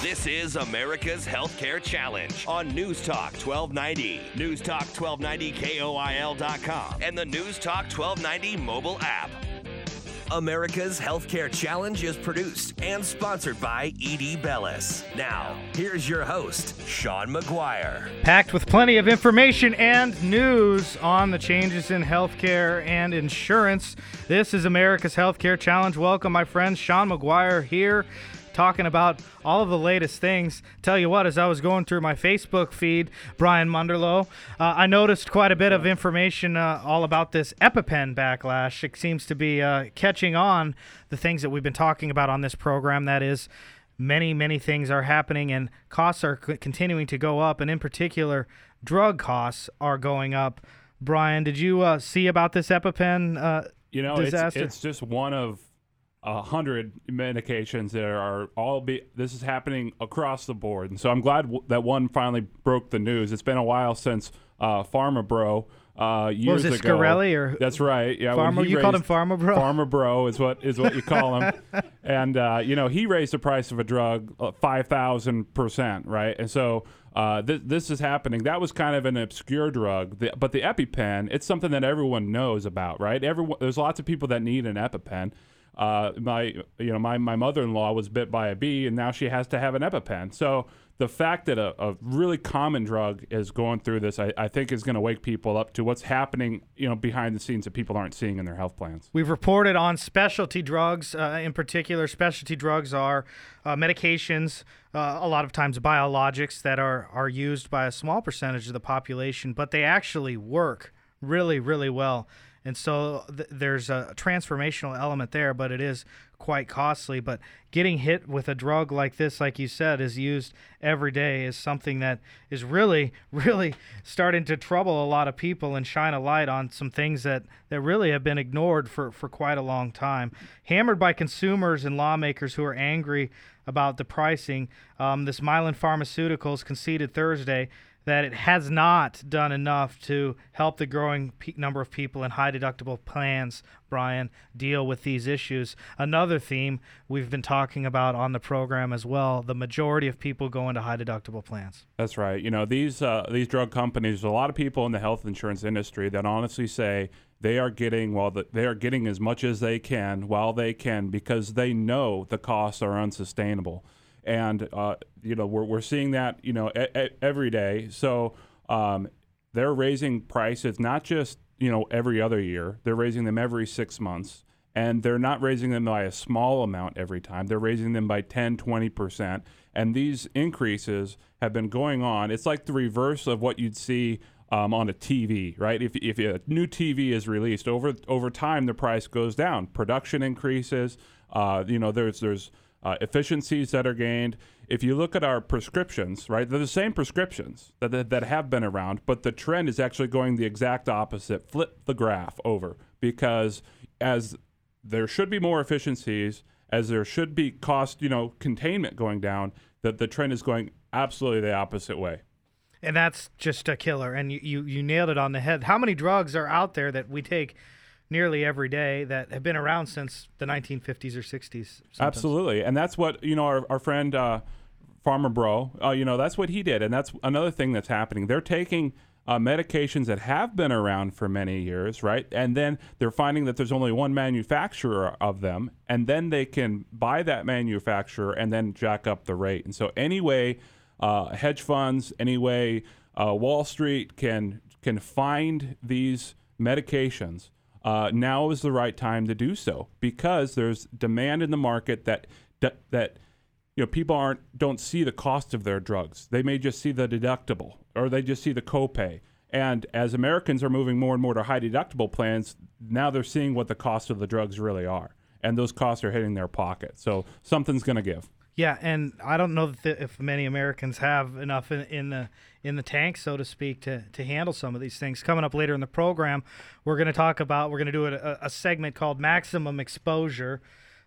This is America's Healthcare Challenge on News Talk 1290, News Talk 1290 KOIL.com, and the News Talk 1290 mobile app. America's Healthcare Challenge is produced and sponsored by ED Bellis. Now, here's your host, Sean McGuire. Packed with plenty of information and news on the changes in healthcare and insurance. This is America's Healthcare Challenge. Welcome, my friends. Sean McGuire here talking about all of the latest things. Tell you what, as I was going through my Facebook feed, Brian Munderloh, uh, I noticed quite a bit of information uh, all about this EpiPen backlash. It seems to be uh, catching on the things that we've been talking about on this program. That is, many, many things are happening and costs are c- continuing to go up, and in particular, drug costs are going up. Brian, did you uh, see about this EpiPen uh, You know, it's, it's just one of a hundred medications that are all be. This is happening across the board, and so I'm glad w- that one finally broke the news. It's been a while since uh, Pharma Bro. Uh, years was it ago. Shkreli or- that's right? Yeah, Pharma- you called him Pharma Bro? Pharma Bro is what is what you call him, and uh, you know he raised the price of a drug uh, five thousand percent, right? And so uh, th- this is happening. That was kind of an obscure drug, the, but the EpiPen, it's something that everyone knows about, right? Everyone, there's lots of people that need an EpiPen. Uh, my, you know, my, my mother-in-law was bit by a bee, and now she has to have an EpiPen. So the fact that a, a really common drug is going through this, I, I think, is going to wake people up to what's happening, you know, behind the scenes that people aren't seeing in their health plans. We've reported on specialty drugs. Uh, in particular, specialty drugs are uh, medications, uh, a lot of times biologics that are, are used by a small percentage of the population, but they actually work really, really well. And so th- there's a transformational element there, but it is quite costly. But getting hit with a drug like this, like you said, is used every day, is something that is really, really starting to trouble a lot of people and shine a light on some things that, that really have been ignored for, for quite a long time. Hammered by consumers and lawmakers who are angry about the pricing, um, this Mylan Pharmaceuticals conceded Thursday that it has not done enough to help the growing number of people in high deductible plans, Brian, deal with these issues. Another theme we've been talking about on the program as well the majority of people go into high deductible plans. That's right. You know, these uh, these drug companies, a lot of people in the health insurance industry that honestly say they are getting well, the, they are getting as much as they can while they can because they know the costs are unsustainable, and uh, you know we're we're seeing that you know e- e- every day. So um, they're raising prices not just you know every other year; they're raising them every six months. And they're not raising them by a small amount every time. They're raising them by 10, 20%. And these increases have been going on. It's like the reverse of what you'd see um, on a TV, right? If, if a new TV is released over over time, the price goes down. Production increases. Uh, you know, there's there's uh, efficiencies that are gained. If you look at our prescriptions, right, they're the same prescriptions that, that that have been around, but the trend is actually going the exact opposite. Flip the graph over because as there should be more efficiencies, as there should be cost, you know, containment going down, that the trend is going absolutely the opposite way. And that's just a killer. And you, you, you nailed it on the head. How many drugs are out there that we take nearly every day that have been around since the 1950s or 60s? sometimes? Absolutely, and that's what you know. Our, our friend uh, Pharma Bro, uh, you know, that's what he did, and that's another thing that's happening. They're taking uh, medications that have been around for many years, right? And then they're finding that there's only one manufacturer of them, and then they can buy that manufacturer and then jack up the rate. And so, anyway, uh, hedge funds, anyway, uh, Wall Street can can find these medications. Uh, now is the right time to do so because there's demand in the market that that, you know people aren't don't see the cost of their drugs. They may just see the deductible or they just see the copay. And as Americans are moving more and more to high deductible plans, now they're seeing what the cost of the drugs really are, and those costs are hitting their pocket. So something's going to give. Yeah, and I don't know the, if many Americans have enough in, in the in the tank, so to speak, to to handle some of these things. Coming up later in the program, we're going to talk about we're going to do a, a segment called maximum exposure.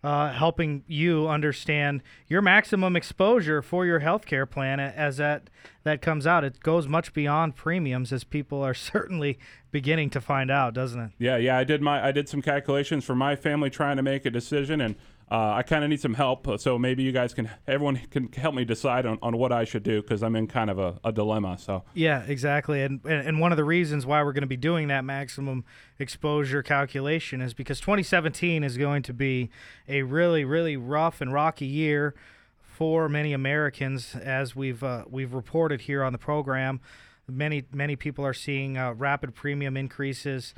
Uh, helping you understand your maximum exposure for your healthcare plan as that that comes out. It goes much beyond premiums, as people are certainly beginning to find out, doesn't it? Yeah, yeah. I did my I did some calculations for my family trying to make a decision, and uh, I kind of need some help. So maybe you guys can, everyone can help me decide on, on what I should do because I'm in kind of a, a, dilemma. So yeah, exactly. And, and one of the reasons why we're going to be doing that maximum exposure calculation is because 2017 is going to be a really really rough and rocky year for many Americans, as we've uh, we've reported here on the program. Many many people are seeing uh, rapid premium increases,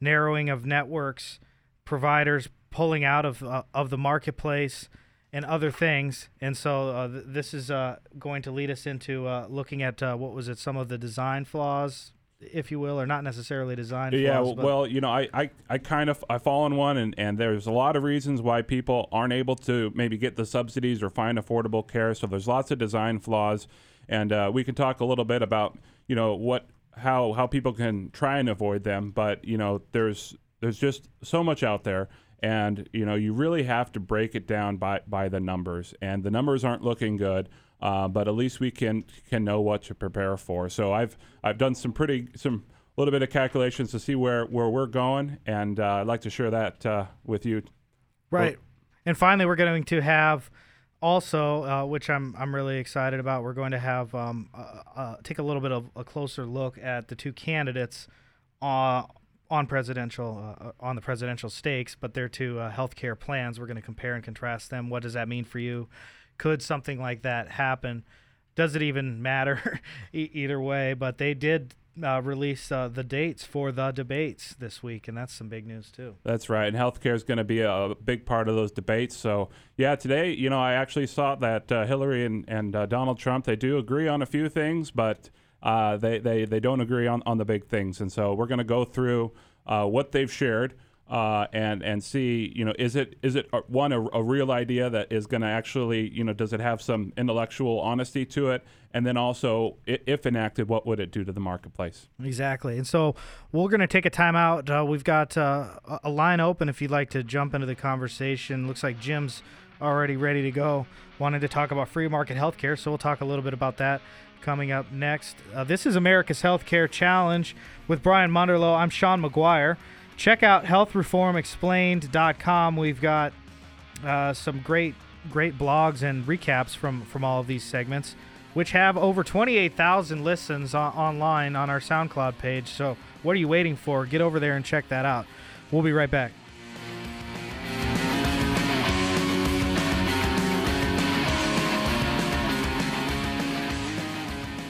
narrowing of networks, providers pulling out of uh, of the marketplace and other things. And so uh, th- this is uh, going to lead us into uh, looking at uh, what was it, some of the design flaws, if you will, or not necessarily design yeah, flaws. Yeah, well, you know, I, I, I kind of I fall in one, and, and there's a lot of reasons why people aren't able to maybe get the subsidies or find affordable care. So there's lots of design flaws, and uh, we can talk a little bit about you know what how how people can try and avoid them. But you know, there's there's just so much out there and you know you really have to break it down by by the numbers. And the numbers aren't looking good uh, but at least we can can know what to prepare for. So i've i've done some pretty some a little bit of calculations to see where where we're going. And uh, i'd like to share that uh, with you. Right. Well, and finally we're going to have also, uh, which I'm I'm really excited about, we're going to have um, uh, uh, take a little bit of a closer look at the two candidates on presidential uh, uh, on the presidential stakes, but they're two uh, healthcare plans. We're going to compare and contrast them. What does that mean for you? Could something like that happen? Does it even matter e- either way? But they did uh, release uh, the dates for the debates this week, and that's some big news too. That's right, and healthcare is going to be a big part of those debates. So, yeah, today, you know, I actually saw that uh, Hillary and, and uh, Donald Trump they do agree on a few things, but uh, they, they, they don't agree on, on the big things. And so we're going to go through uh, what they've shared. Uh, and and see you know is it is it uh, one a, a real idea that is going to actually you know does it have some intellectual honesty to it and then also if enacted what would it do to the marketplace exactly and so we're going to take a time out uh, we've got uh, a line open if you'd like to jump into the conversation looks like jim's already ready to go wanted to talk about free market healthcare so we'll talk a little bit about that coming up next. Uh, this is America's Healthcare Challenge with Brian Munderloh. I'm Sean McGuire. Check out healthreformexplained.com. We've got uh, some great, great blogs and recaps from from all of these segments, which have over 28,000 listens on, online on our SoundCloud page. So, what are you waiting for? Get over there and check that out. We'll be right back.